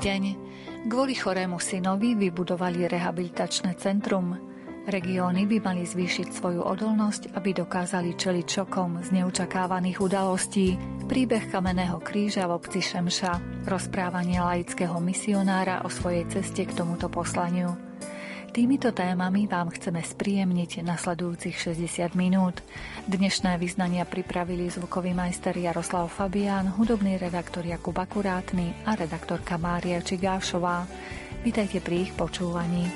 deň. Kvôli chorému synovi vybudovali rehabilitačné centrum. Regióny by mali zvýšiť svoju odolnosť, aby dokázali čeliť šokom z neočakávaných udalostí. Príbeh kamenného kríža v obci Šemša, rozprávanie laického misionára o svojej ceste k tomuto poslaniu. Týmito témami vám chceme spríjemniť nasledujúcich 60 minút. Dnešné vyznania pripravili zvukový majster Jaroslav Fabián, hudobný redaktor Jakub Akurátny a redaktorka Mária Čigášová. Vítajte pri ich počúvaní.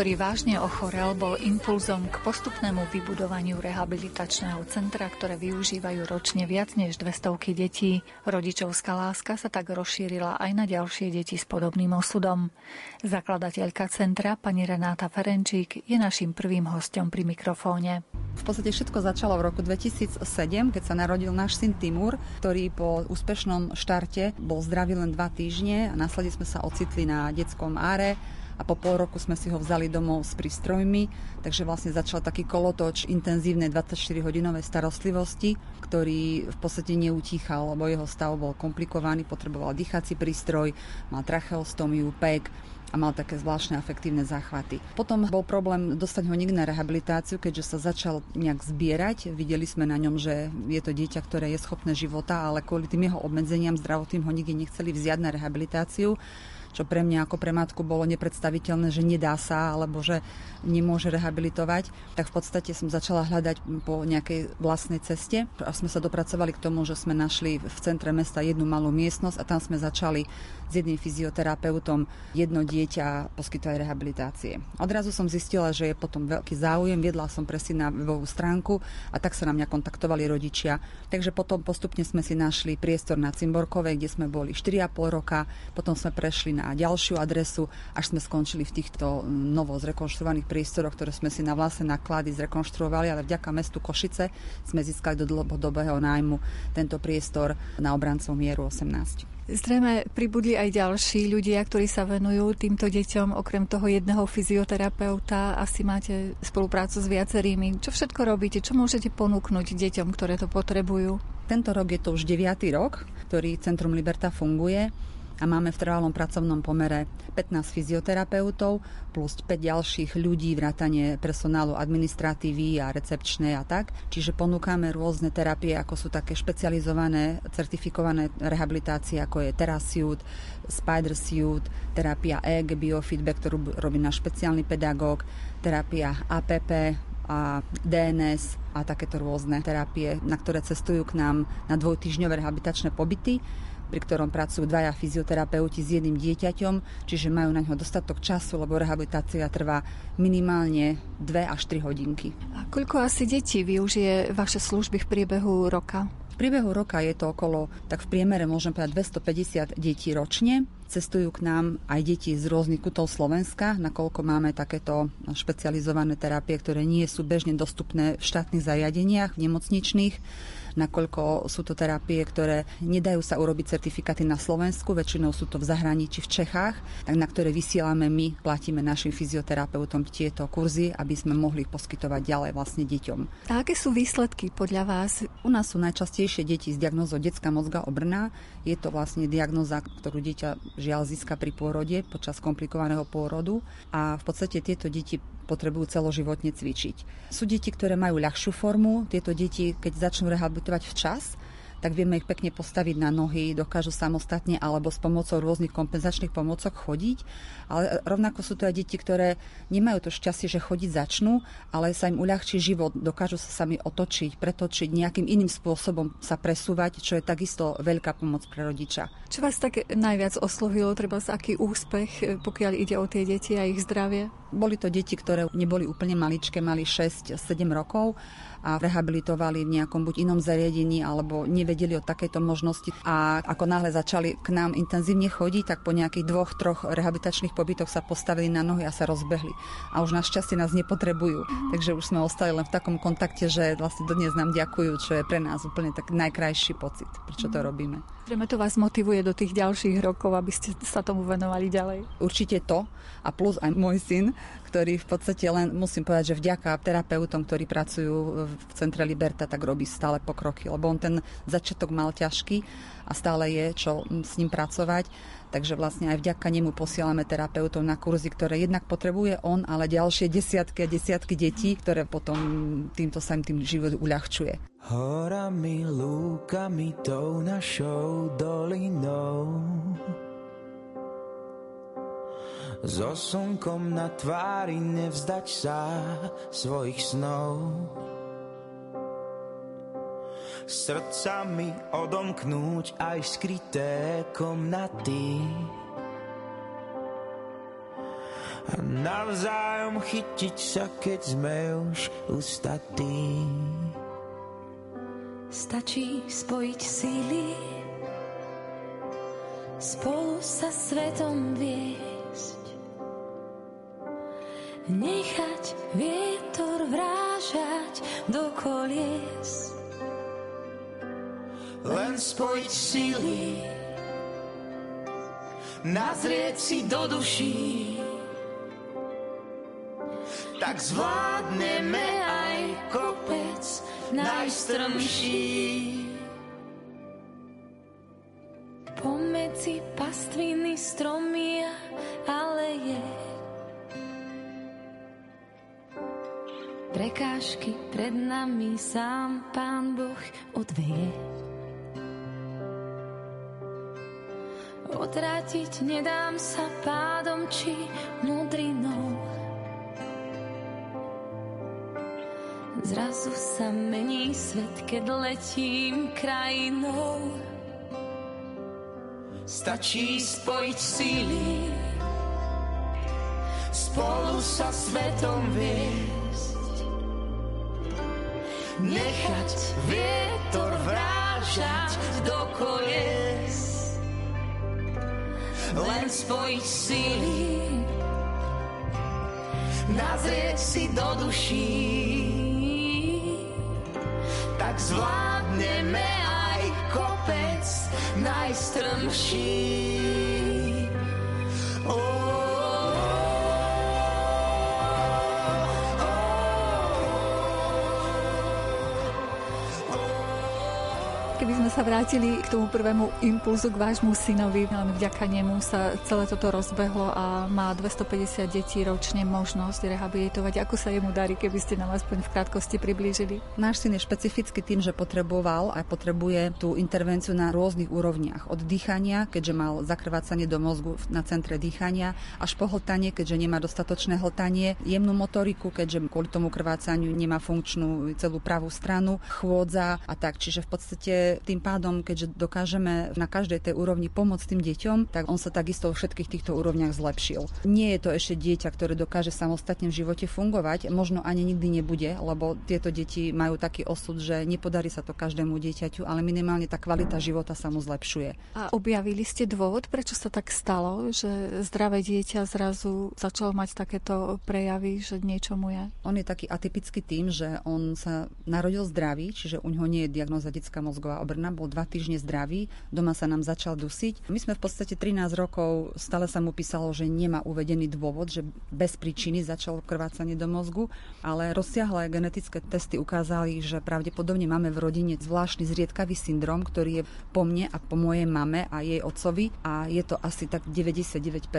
Ktorý vážne ochorel, bol impulzom k postupnému vybudovaniu rehabilitačného centra, ktoré využívajú ročne viac než 200 detí. Rodičovská láska sa tak rozšírila aj na ďalšie deti s podobným osudom. Zakladateľka centra, pani Renáta Ferenčík, je našim prvým hostom pri mikrofóne. V podstate všetko začalo v roku 2007, keď sa narodil náš syn Timur, ktorý po úspešnom štarte bol zdravý len dva týždne a následne sme sa ocitli na detskom áre a po pol roku sme si ho vzali domov s prístrojmi, takže vlastne začal taký kolotoč intenzívnej 24-hodinovej starostlivosti, ktorý v podstate neutíchal, lebo jeho stav bol komplikovaný, potreboval dýchací prístroj, mal tracheostomiu, PEG, a mal také zvláštne afektívne záchvaty. Potom bol problém dostať ho niekde na rehabilitáciu, keďže sa začal nejak zbierať. Videli sme na ňom, že je to dieťa, ktoré je schopné života, ale kvôli tým jeho obmedzeniam zdravotným ho nikdy nechceli vziať na rehabilitáciu čo pre mňa ako pre matku bolo nepredstaviteľné, že nedá sa alebo že nemôže rehabilitovať, tak v podstate som začala hľadať po nejakej vlastnej ceste a sme sa dopracovali k tomu, že sme našli v centre mesta jednu malú miestnosť a tam sme začali s jedným fyzioterapeutom jedno dieťa poskytovať rehabilitácie. Odrazu som zistila, že je potom veľký záujem, viedla som presne na webovú stránku a tak sa na mňa kontaktovali rodičia. Takže potom postupne sme si našli priestor na Cimborkovej, kde sme boli 4,5 roka, potom sme prešli na ďalšiu adresu, až sme skončili v týchto novo zrekonštruovaných priestoroch, ktoré sme si na vlastné náklady zrekonštruovali, ale vďaka mestu Košice sme získali do dlhodobého nájmu tento priestor na obrancov mieru 18. Zrejme pribudli aj ďalší ľudia, ktorí sa venujú týmto deťom. Okrem toho jedného fyzioterapeuta asi máte spoluprácu s viacerými. Čo všetko robíte? Čo môžete ponúknuť deťom, ktoré to potrebujú? Tento rok je to už 9. rok, ktorý Centrum Liberta funguje a máme v trvalom pracovnom pomere 15 fyzioterapeutov plus 5 ďalších ľudí, vrátanie personálu administratívy a recepčnej a tak. Čiže ponúkame rôzne terapie, ako sú také špecializované, certifikované rehabilitácie, ako je Terasuit, Spider Suit, terapia EG, biofeedback, ktorú robí náš špeciálny pedagóg, terapia APP, a DNS a takéto rôzne terapie, na ktoré cestujú k nám na dvojtyžňové rehabilitačné pobyty pri ktorom pracujú dvaja fyzioterapeuti s jedným dieťaťom, čiže majú na ňo dostatok času, lebo rehabilitácia trvá minimálne 2 až 3 hodinky. A koľko asi detí využije vaše služby v priebehu roka? V priebehu roka je to okolo, tak v priemere môžem povedať 250 detí ročne. Cestujú k nám aj deti z rôznych kutov Slovenska, nakoľko máme takéto špecializované terapie, ktoré nie sú bežne dostupné v štátnych zariadeniach, v nemocničných nakoľko sú to terapie, ktoré nedajú sa urobiť certifikáty na Slovensku, väčšinou sú to v zahraničí, v Čechách, tak na ktoré vysielame my, platíme našim fyzioterapeutom tieto kurzy, aby sme mohli poskytovať ďalej vlastne deťom. A aké sú výsledky podľa vás? U nás sú najčastejšie deti s diagnózou detská mozga obrna. Je to vlastne diagnoza, ktorú dieťa žiaľ získa pri pôrode počas komplikovaného pôrodu a v podstate tieto deti potrebujú celoživotne cvičiť. Sú deti, ktoré majú ľahšiu formu, tieto deti, keď začnú rehabilitovať včas, tak vieme ich pekne postaviť na nohy, dokážu samostatne alebo s pomocou rôznych kompenzačných pomocok chodiť. Ale rovnako sú to aj deti, ktoré nemajú to šťastie, že chodiť začnú, ale sa im uľahčí život, dokážu sa sami otočiť, pretočiť, nejakým iným spôsobom sa presúvať, čo je takisto veľká pomoc pre rodiča. Čo vás tak najviac oslovilo, treba aký úspech, pokiaľ ide o tie deti a ich zdravie? Boli to deti, ktoré neboli úplne maličké, mali 6-7 rokov a rehabilitovali v nejakom buď inom zariadení alebo nevedeli o takejto možnosti. A ako náhle začali k nám intenzívne chodiť, tak po nejakých dvoch, troch rehabilitačných pobytoch sa postavili na nohy a sa rozbehli. A už našťastie nás nepotrebujú. Mm. Takže už sme ostali len v takom kontakte, že vlastne dodnes nám ďakujú, čo je pre nás úplne tak najkrajší pocit, prečo to mhm. robíme. Zrejme to vás motivuje do tých ďalších rokov, aby ste sa tomu venovali ďalej. Určite to a plus aj môj syn, ktorý v podstate len, musím povedať, že vďaka terapeutom, ktorí pracujú v Centre Liberta, tak robí stále pokroky, lebo on ten začiatok mal ťažký a stále je čo s ním pracovať. Takže vlastne aj vďaka nemu posielame terapeutov na kurzy, ktoré jednak potrebuje on, ale ďalšie desiatky a desiatky detí, ktoré potom týmto sa im tým život uľahčuje. Horami, lúkami, tou našou dolinou So slnkom na tvári nevzdať sa svojich snov Srdcami odomknúť aj skryté komnaty a navzájom chytiť sa, keď sme už ustatí. Stačí spojiť síly, spolu sa svetom viesť. Nechať vietor vrážať do kolies. Len spojiť síly, nazrieť si do duší. Tak zvládneme aj kopec najstrmší. Pomedzi pastviny stromy a aleje Prekážky pred nami sám Pán Boh odveje. Odrátiť nedám sa pádom či mudrinou. Zrazu sa mení svet, keď letím krajinou. Stačí spojiť síly, spolu sa svetom viesť. Nechať vietor vrážať do kolies. Len spojiť síly, nazrieť si do duší tak zvládneme aj kopec najstrmší. Keby sme sa vrátili k tomu prvému impulzu k vášmu synovi, len vďaka nemu sa celé toto rozbehlo a má 250 detí ročne možnosť rehabilitovať. Ako sa jemu darí, keby ste nám aspoň v krátkosti priblížili? Náš syn je špecificky tým, že potreboval a potrebuje tú intervenciu na rôznych úrovniach. Od dýchania, keďže mal zakrvácanie do mozgu na centre dýchania, až po hltanie, keďže nemá dostatočné hltanie, jemnú motoriku, keďže kvôli tomu krvácaniu nemá funkčnú celú pravú stranu, chôdza a tak. Čiže v podstate ale tým pádom, keďže dokážeme na každej tej úrovni pomôcť tým deťom, tak on sa takisto vo všetkých týchto úrovniach zlepšil. Nie je to ešte dieťa, ktoré dokáže samostatne v živote fungovať, možno ani nikdy nebude, lebo tieto deti majú taký osud, že nepodarí sa to každému dieťaťu, ale minimálne tá kvalita života sa mu zlepšuje. A objavili ste dôvod, prečo sa tak stalo, že zdravé dieťa zrazu začalo mať takéto prejavy, že niečo mu je? On je taký atypický tým, že on sa narodil zdravý, čiže u neho nie je diagnoza detská mozgová obrna, bol dva týždne zdravý, doma sa nám začal dusiť. My sme v podstate 13 rokov, stále sa mu písalo, že nemá uvedený dôvod, že bez príčiny začalo krvácanie do mozgu, ale rozsiahle genetické testy ukázali, že pravdepodobne máme v rodine zvláštny zriedkavý syndrom, ktorý je po mne a po mojej mame a jej otcovi a je to asi tak 99%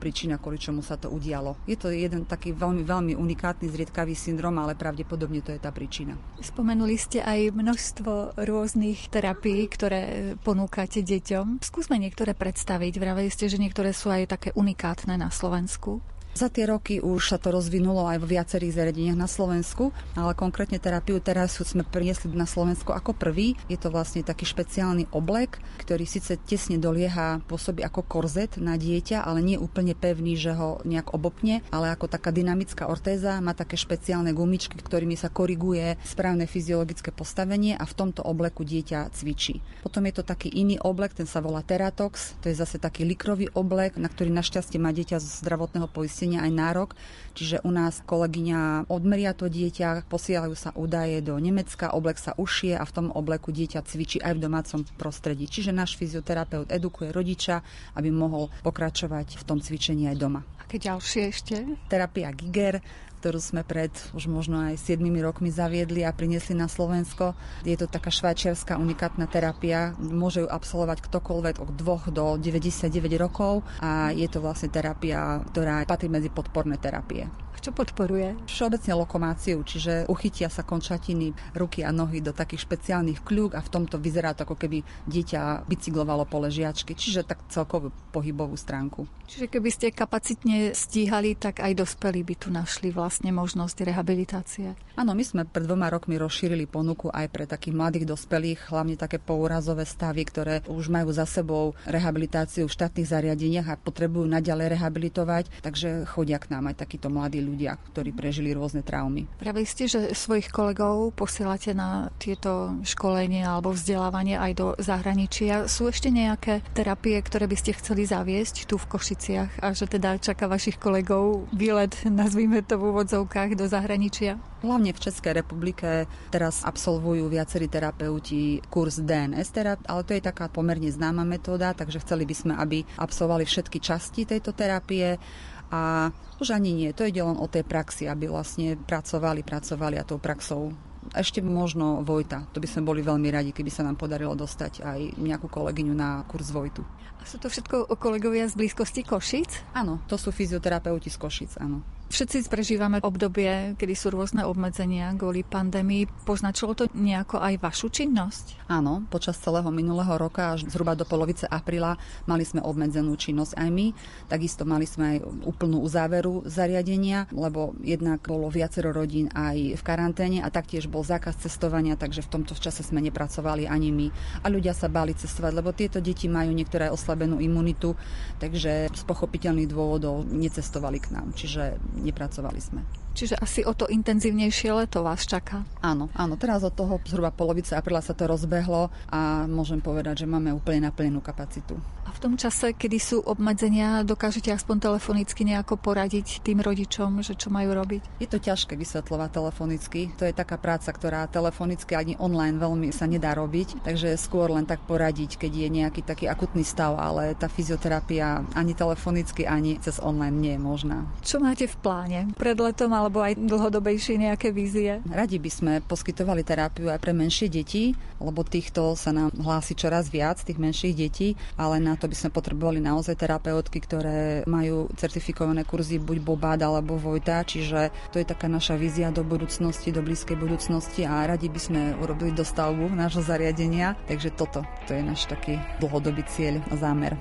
príčina, kvôli čomu sa to udialo. Je to jeden taký veľmi, veľmi unikátny zriedkavý syndrom, ale pravdepodobne to je tá príčina. Spomenuli ste aj množstvo rôznych terapií, ktoré ponúkate deťom. Skúsme niektoré predstaviť. Vraveli ste, že niektoré sú aj také unikátne na Slovensku. Za tie roky už sa to rozvinulo aj v viacerých zariadeniach na Slovensku, ale konkrétne terapiu teraz sme priniesli na Slovensku ako prvý. Je to vlastne taký špeciálny oblek, ktorý síce tesne dolieha, pôsobí ako korzet na dieťa, ale nie úplne pevný, že ho nejak obopne, ale ako taká dynamická ortéza, má také špeciálne gumičky, ktorými sa koriguje správne fyziologické postavenie a v tomto obleku dieťa cvičí. Potom je to taký iný oblek, ten sa volá Teratox, to je zase taký likrový oblek, na ktorý našťastie má dieťa z zdravotného poistenia poistenia aj nárok. Čiže u nás kolegyňa odmeria to dieťa, posielajú sa údaje do Nemecka, oblek sa ušie a v tom obleku dieťa cvičí aj v domácom prostredí. Čiže náš fyzioterapeut edukuje rodiča, aby mohol pokračovať v tom cvičení aj doma. Aké ďalšie ešte? Terapia Giger, ktorú sme pred už možno aj 7 rokmi zaviedli a priniesli na Slovensko. Je to taká švajčiarská unikátna terapia. Môže ju absolvovať ktokoľvek od 2 do 99 rokov a je to vlastne terapia, ktorá patrí medzi podporné terapie. Čo podporuje? Všeobecne lokomáciu, čiže uchytia sa končatiny, ruky a nohy do takých špeciálnych kľúk a v tomto vyzerá to ako keby dieťa bicyklovalo po ležiačky, čiže tak celkovú pohybovú stránku. Čiže keby ste kapacitne stíhali, tak aj dospelí by tu našli vlastne možnosť rehabilitácie. Áno, my sme pred dvoma rokmi rozšírili ponuku aj pre takých mladých dospelých, hlavne také pourazové stavy, ktoré už majú za sebou rehabilitáciu v štátnych zariadeniach a potrebujú naďalej rehabilitovať, takže chodia k nám aj takíto mladí ľudia ľudia, ktorí prežili rôzne traumy. Pravili ste, že svojich kolegov posielate na tieto školenie alebo vzdelávanie aj do zahraničia. Sú ešte nejaké terapie, ktoré by ste chceli zaviesť tu v Košiciach a že teda čaká vašich kolegov výlet, nazvime to v úvodzovkách, do zahraničia? Hlavne v Českej republike teraz absolvujú viacerí terapeuti kurz DNS terapie, ale to je taká pomerne známa metóda, takže chceli by sme, aby absolvovali všetky časti tejto terapie a už ani nie, to ide len o tej praxi, aby vlastne pracovali, pracovali a tou praxou ešte možno Vojta. To by sme boli veľmi radi, keby sa nám podarilo dostať aj nejakú kolegyňu na kurz Vojtu. A sú to všetko kolegovia z blízkosti Košic? Áno, to sú fyzioterapeuti z Košic, áno. Všetci prežívame obdobie, kedy sú rôzne obmedzenia kvôli pandémii. Poznačilo to nejako aj vašu činnosť? Áno, počas celého minulého roka až zhruba do polovice apríla mali sme obmedzenú činnosť aj my. Takisto mali sme aj úplnú uzáveru zariadenia, lebo jednak bolo viacero rodín aj v karanténe a taktiež bol zákaz cestovania, takže v tomto čase sme nepracovali ani my. A ľudia sa báli cestovať, lebo tieto deti majú niektoré oslabenú imunitu, takže z pochopiteľných dôvodov necestovali k nám. Čiže nepracovali sme. Čiže asi o to intenzívnejšie leto vás čaká. Áno, áno. Teraz od toho zhruba polovice apríla sa to rozbehlo a môžem povedať, že máme úplne naplnenú kapacitu. A v tom čase, kedy sú obmedzenia, dokážete aspoň telefonicky nejako poradiť tým rodičom, že čo majú robiť? Je to ťažké vysvetľovať telefonicky. To je taká práca, ktorá telefonicky ani online veľmi sa nedá robiť, takže skôr len tak poradiť, keď je nejaký taký akutný stav, ale tá fyzioterapia ani telefonicky, ani cez online nie je možná. Čo máte v pláne? Pred letom alebo aj dlhodobejšie nejaké vízie? Radi by sme poskytovali terapiu aj pre menšie deti, lebo týchto sa nám hlási čoraz viac, tých menších detí, ale na to by sme potrebovali naozaj terapeutky, ktoré majú certifikované kurzy buď Bobad alebo Vojta, čiže to je taká naša vízia do budúcnosti, do blízkej budúcnosti a radi by sme urobili dostavbu nášho zariadenia, takže toto, to je náš taký dlhodobý cieľ a zámer.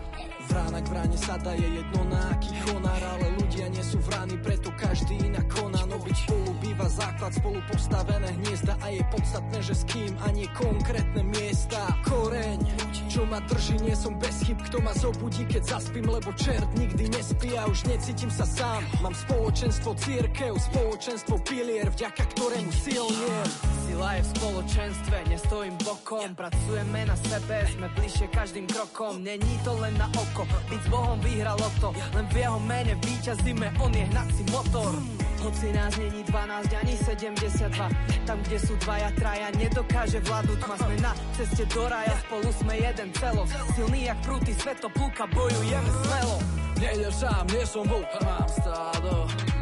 Vrana k vrane sa je jedno na aký honár, ale nie sú vrany, preto každý inak koná. Byť spolu býva základ, spolu postavené hniezda a je podstatné, že s kým a nie konkrétne miesta. Koreň, čo ma drží, nie som bez chyb, kto ma zobudí, keď zaspím, lebo čert nikdy nespí a už necítim sa sám. Mám spoločenstvo církev, spoločenstvo pilier, vďaka ktorému silniem. Sila je v spoločenstve, nestojím bokom, pracujeme na sebe, sme bližšie každým krokom, není to len na oko, byť s Bohom vyhralo to, len v jeho mene víťazíme, on je hnací motor. Hoci nás není 12 ani 72 Tam, kde sú dvaja, traja Nedokáže vládnuť. Ma Sme na ceste do raja Spolu sme jeden celo. Silný jak prúty svetopúka Bojujeme smelo. Nejdeš sám, nie som vlk mám stádo.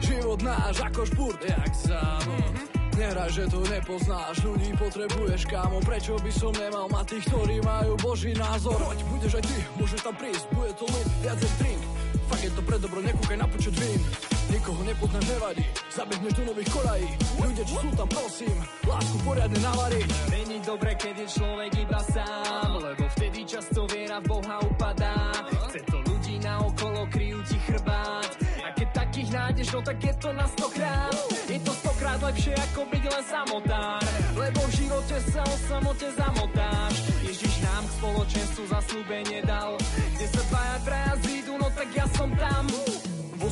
Život náš ako špurt, jak závod Neraj, že to nepoznáš, ľudí potrebuješ kámo. Prečo by som nemal mať tých, ktorí majú boží názor? Poď, budeš aj ty, môžeš tam prísť, bude to len viacej drink. Fakt je to pre dobro, nekúkaj na počet vín Nikoho nepoznám, nevadí, zabehneš do nových kolají. Ľudia, čo sú tam, prosím, lásku poriadne navariť. Není dobre, keď je človek iba sám, lebo vtedy často viera v Boha upadá. Chce to ľudí na okolo, kryjú ti chrbát. A keď takých nájdeš, no tak je to na stokrát. Je to stokrát lepšie, ako byť len samotár. Lebo v živote sa o samote zamotáš. Ježiš nám k spoločenstvu zaslúbenie dal. Kde sa dvaja, traja zídu, no tak ja som tam.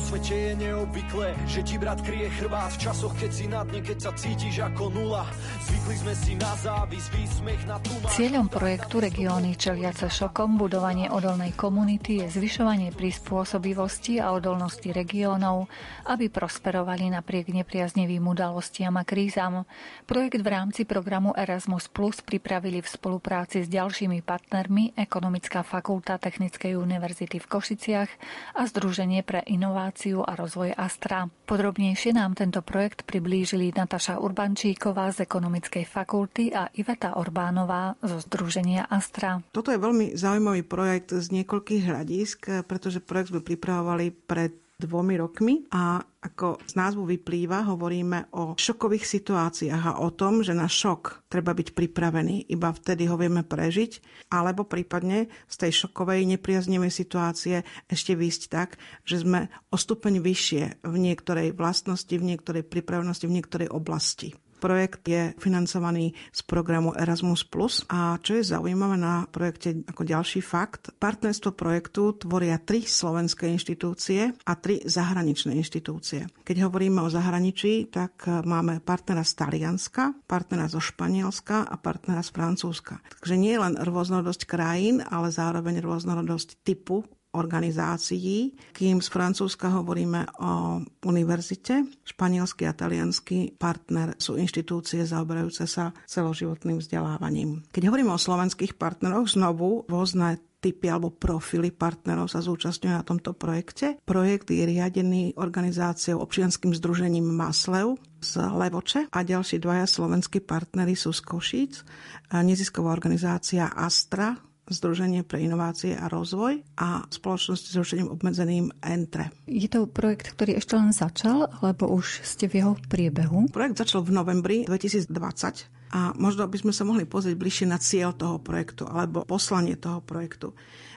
Svete je neobvyklé, že ti brat kryje chrbát v časoch, keď si na dne, keď sa cítiš ako nula. Zvykli sme si na závis, výsmech na tumá. Cieľom projektu Regióny čeliace šokom budovanie odolnej komunity je zvyšovanie prispôsobivosti a odolnosti regiónov, aby prosperovali napriek nepriaznivým udalostiam a krízam. Projekt v rámci programu Erasmus Plus pripravili v spolupráci s ďalšími partnermi Ekonomická fakulta Technickej univerzity v Košiciach a Združenie pre inovácie inováciu a rozvoj Astra. Podrobnejšie nám tento projekt priblížili Nataša Urbančíková z Ekonomickej fakulty a Iveta Orbánová zo Združenia Astra. Toto je veľmi zaujímavý projekt z niekoľkých hľadisk, pretože projekt sme pripravovali pred dvomi rokmi a ako z názvu vyplýva, hovoríme o šokových situáciách a o tom, že na šok treba byť pripravený, iba vtedy ho vieme prežiť, alebo prípadne z tej šokovej nepriaznivej situácie ešte výjsť tak, že sme o stupeň vyššie v niektorej vlastnosti, v niektorej pripravenosti, v niektorej oblasti. Projekt je financovaný z programu Erasmus+. A čo je zaujímavé na projekte ako ďalší fakt, partnerstvo projektu tvoria tri slovenské inštitúcie a tri zahraničné inštitúcie. Keď hovoríme o zahraničí, tak máme partnera z Talianska, partnera zo Španielska a partnera z Francúzska. Takže nie len rôznorodosť krajín, ale zároveň rôznorodosť typu organizácií, kým z Francúzska hovoríme o univerzite. Španielský a talianský partner sú inštitúcie zaoberajúce sa celoživotným vzdelávaním. Keď hovoríme o slovenských partneroch, znovu rôzne typy alebo profily partnerov sa zúčastňujú na tomto projekte. Projekt je riadený organizáciou občianským združením Maslev z Levoče a ďalší dvaja slovenskí partnery sú z Košíc, nezisková organizácia Astra Združenie pre inovácie a rozvoj a spoločnosť s rušením obmedzeným ENTRE. Je to projekt, ktorý ešte len začal, alebo už ste v jeho priebehu? Projekt začal v novembri 2020 a možno by sme sa mohli pozrieť bližšie na cieľ toho projektu alebo poslanie toho projektu.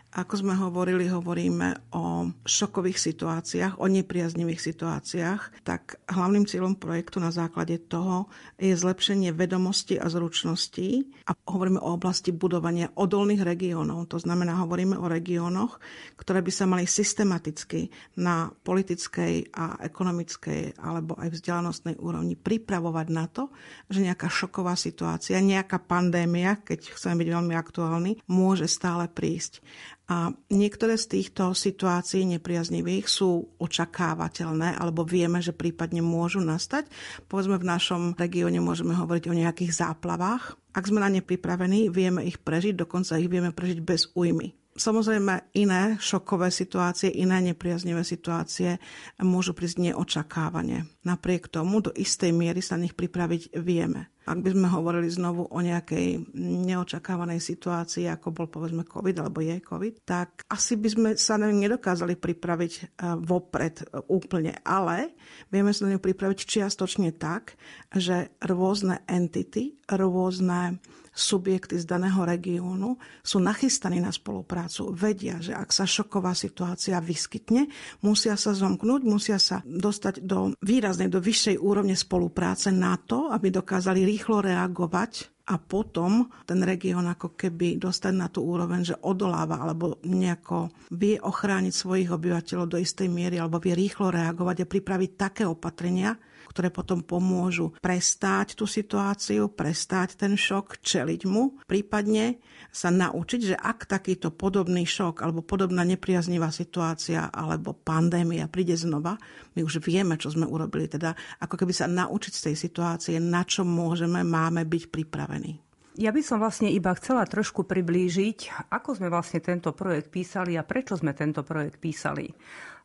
Ako sme hovorili, hovoríme o šokových situáciách, o nepriaznivých situáciách, tak hlavným cieľom projektu na základe toho je zlepšenie vedomosti a zručností a hovoríme o oblasti budovania odolných regiónov. To znamená, hovoríme o regiónoch, ktoré by sa mali systematicky na politickej a ekonomickej alebo aj vzdelanostnej úrovni pripravovať na to, že nejaká šoková situácia, nejaká pandémia, keď chceme byť veľmi aktuálny, môže stále prísť. A niektoré z týchto situácií nepriaznivých sú očakávateľné, alebo vieme, že prípadne môžu nastať. Povedzme, v našom regióne môžeme hovoriť o nejakých záplavách. Ak sme na ne pripravení, vieme ich prežiť, dokonca ich vieme prežiť bez újmy. Samozrejme, iné šokové situácie, iné nepriaznivé situácie môžu prísť neočakávane. Napriek tomu do istej miery sa nich pripraviť vieme. Ak by sme hovorili znovu o nejakej neočakávanej situácii, ako bol povedzme COVID alebo je COVID, tak asi by sme sa na nedokázali pripraviť e, vopred e, úplne, ale vieme sa na ňu pripraviť čiastočne tak, že rôzne entity, rôzne subjekty z daného regiónu sú nachystaní na spoluprácu. Vedia, že ak sa šoková situácia vyskytne, musia sa zomknúť, musia sa dostať do výraznej, do vyššej úrovne spolupráce na to, aby dokázali rýchlo reagovať a potom ten región ako keby dostať na tú úroveň, že odoláva alebo nejako vie ochrániť svojich obyvateľov do istej miery alebo vie rýchlo reagovať a pripraviť také opatrenia, ktoré potom pomôžu prestáť tú situáciu, prestáť ten šok, čeliť mu, prípadne sa naučiť, že ak takýto podobný šok alebo podobná nepriaznivá situácia alebo pandémia príde znova, my už vieme, čo sme urobili. Teda ako keby sa naučiť z tej situácie, na čo môžeme, máme byť pripravení. Ja by som vlastne iba chcela trošku priblížiť, ako sme vlastne tento projekt písali a prečo sme tento projekt písali.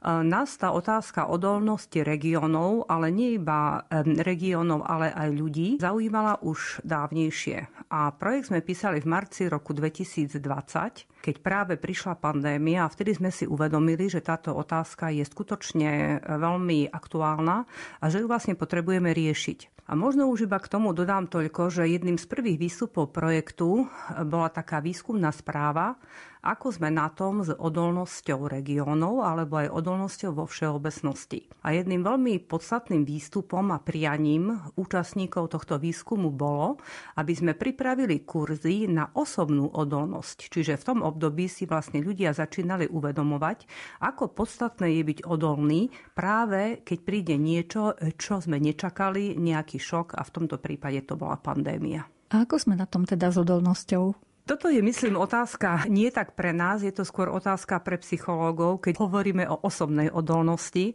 Nás tá otázka odolnosti regiónov, ale nie iba regiónov, ale aj ľudí, zaujímala už dávnejšie. A projekt sme písali v marci roku 2020, keď práve prišla pandémia a vtedy sme si uvedomili, že táto otázka je skutočne veľmi aktuálna a že ju vlastne potrebujeme riešiť. A možno už iba k tomu dodám toľko, že jedným z prvých výstupov projektu bola taká výskumná správa, ako sme na tom s odolnosťou regiónov alebo aj odolnosťou vo všeobecnosti. A jedným veľmi podstatným výstupom a prianím účastníkov tohto výskumu bolo, aby sme pripravili kurzy na osobnú odolnosť. Čiže v tom období si vlastne ľudia začínali uvedomovať, ako podstatné je byť odolný práve keď príde niečo, čo sme nečakali, nejaký šok a v tomto prípade to bola pandémia. A ako sme na tom teda s odolnosťou? Toto je, myslím, otázka nie tak pre nás, je to skôr otázka pre psychológov, keď hovoríme o osobnej odolnosti.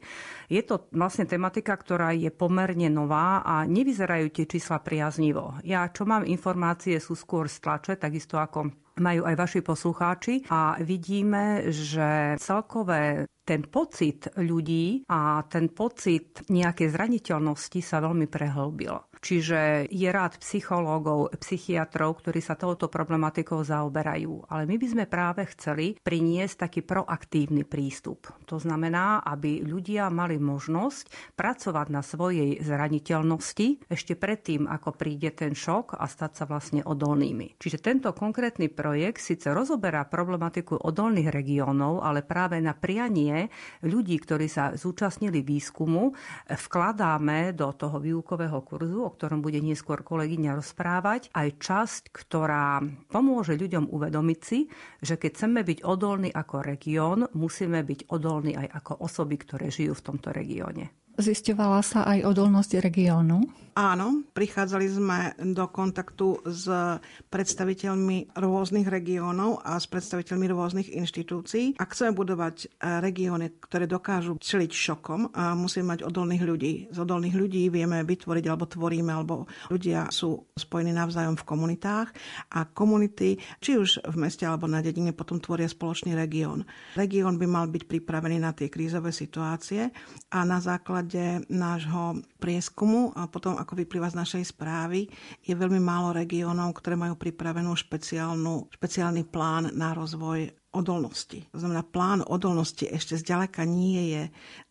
Je to vlastne tematika, ktorá je pomerne nová a nevyzerajú tie čísla priaznivo. Ja, čo mám informácie, sú skôr stlače, takisto ako majú aj vaši poslucháči a vidíme, že celkové ten pocit ľudí a ten pocit nejakej zraniteľnosti sa veľmi prehlbil. Čiže je rád psychológov, psychiatrov, ktorí sa touto problematikou zaoberajú. Ale my by sme práve chceli priniesť taký proaktívny prístup. To znamená, aby ľudia mali možnosť pracovať na svojej zraniteľnosti ešte predtým, ako príde ten šok a stať sa vlastne odolnými. Čiže tento konkrétny projekt síce rozoberá problematiku odolných regiónov, ale práve na prianie ľudí, ktorí sa zúčastnili výskumu, vkladáme do toho výukového kurzu, o ktorom bude neskôr kolegyňa rozprávať, aj časť, ktorá pomôže ľuďom uvedomiť si, že keď chceme byť odolní ako región, musíme byť odolní aj ako osoby, ktoré žijú v tomto regióne. Zisťovala sa aj odolnosť regiónu? Áno, prichádzali sme do kontaktu s predstaviteľmi rôznych regiónov a s predstaviteľmi rôznych inštitúcií. Ak chceme budovať e, regióny, ktoré dokážu čeliť šokom, musíme mať odolných ľudí. Z odolných ľudí vieme vytvoriť alebo tvoríme, alebo ľudia sú spojení navzájom v komunitách a komunity, či už v meste alebo na dedine, potom tvoria spoločný región. Región by mal byť pripravený na tie krízové situácie a na základe nášho prieskumu a potom, ako vyplýva z našej správy, je veľmi málo regiónov, ktoré majú pripravenú špeciálnu, špeciálny plán na rozvoj odolnosti. To znamená, plán odolnosti ešte zďaleka nie je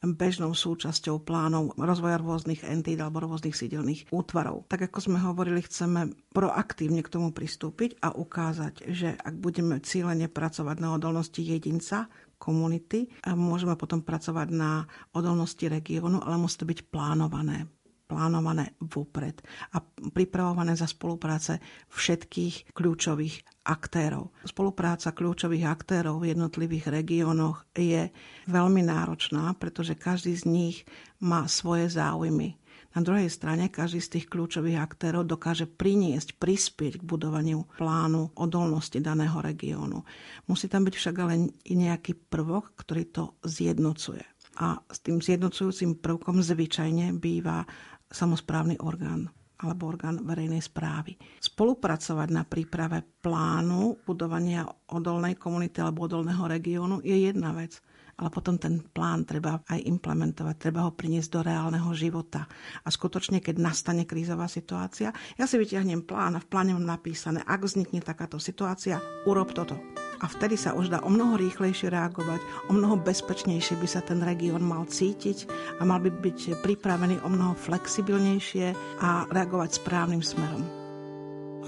bežnou súčasťou plánov rozvoja rôznych entít alebo rôznych sídelných útvarov. Tak ako sme hovorili, chceme proaktívne k tomu pristúpiť a ukázať, že ak budeme cílene pracovať na odolnosti jedinca, komunity a môžeme potom pracovať na odolnosti regiónu, ale musí to byť plánované plánované vopred a pripravované za spolupráce všetkých kľúčových aktérov. Spolupráca kľúčových aktérov v jednotlivých regiónoch je veľmi náročná, pretože každý z nich má svoje záujmy. Na druhej strane každý z tých kľúčových aktérov dokáže priniesť, prispieť k budovaniu plánu odolnosti daného regiónu. Musí tam byť však ale i nejaký prvok, ktorý to zjednocuje. A s tým zjednocujúcim prvkom zvyčajne býva samozprávny orgán alebo orgán verejnej správy. Spolupracovať na príprave plánu budovania odolnej komunity alebo odolného regiónu je jedna vec ale potom ten plán treba aj implementovať, treba ho priniesť do reálneho života. A skutočne, keď nastane krízová situácia, ja si vyťahnem plán a v pláne mám napísané, ak vznikne takáto situácia, urob toto. A vtedy sa už dá o mnoho rýchlejšie reagovať, o mnoho bezpečnejšie by sa ten región mal cítiť a mal by byť pripravený o mnoho flexibilnejšie a reagovať správnym smerom.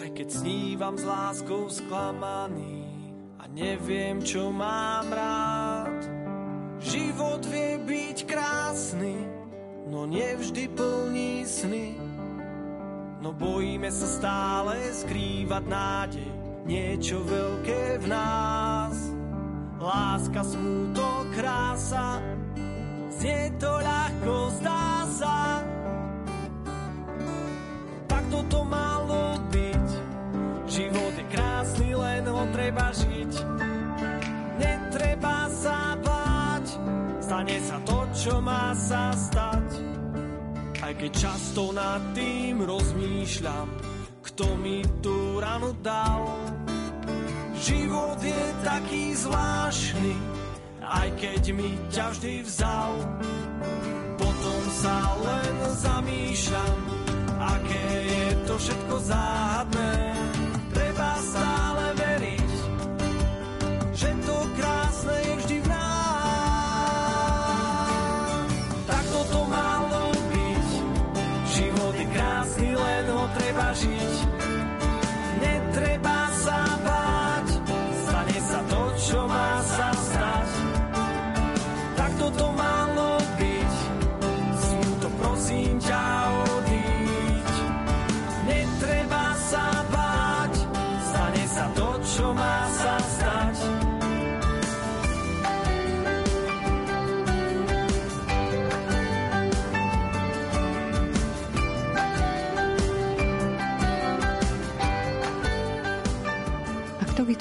Aj keď snívam s láskou sklamaný a neviem, čo mám rád. Život vie byť krásny, no nevždy plní sny. No bojíme sa stále skrývať nádej, niečo veľké v nás. Láska, smútok, krása, znie to ľahko, zdá sa. Tak toto malo byť, život je krásny, len ho treba žiť. Netreba sa báť, stane sa to, čo má sa stať. Aj keď často nad tým rozmýšľam, kto mi tú ranu dal. Život je taký zvláštny, aj keď mi ťa vždy vzal. Potom sa len zamýšľam, aké je to všetko záhadné.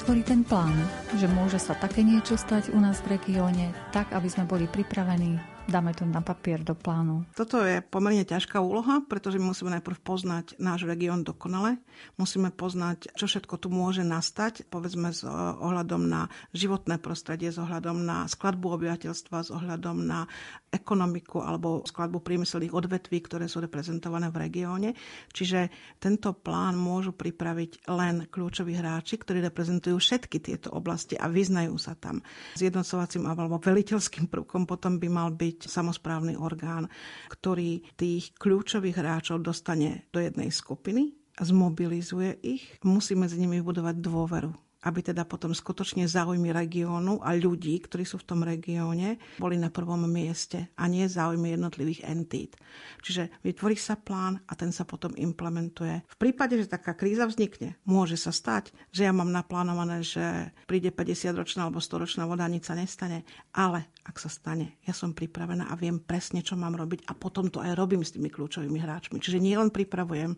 Vytvorí ten plán, že môže sa také niečo stať u nás v regióne, tak aby sme boli pripravení dáme to na papier do plánu. Toto je pomerne ťažká úloha, pretože my musíme najprv poznať náš región dokonale. Musíme poznať, čo všetko tu môže nastať, povedzme s ohľadom na životné prostredie, s ohľadom na skladbu obyvateľstva, s ohľadom na ekonomiku alebo skladbu priemyselných odvetví, ktoré sú reprezentované v regióne. Čiže tento plán môžu pripraviť len kľúčoví hráči, ktorí reprezentujú všetky tieto oblasti a vyznajú sa tam. Zjednocovacím alebo veliteľským prvkom potom by mal byť samozprávny orgán, ktorý tých kľúčových hráčov dostane do jednej skupiny, zmobilizuje ich, musí medzi nimi budovať dôveru aby teda potom skutočne záujmy regiónu a ľudí, ktorí sú v tom regióne, boli na prvom mieste a nie záujmy jednotlivých entít. Čiže vytvorí sa plán a ten sa potom implementuje. V prípade, že taká kríza vznikne, môže sa stať, že ja mám naplánované, že príde 50-ročná alebo 100-ročná voda, nič sa nestane. Ale ak sa stane, ja som pripravená a viem presne, čo mám robiť a potom to aj robím s tými kľúčovými hráčmi. Čiže nie len pripravujem,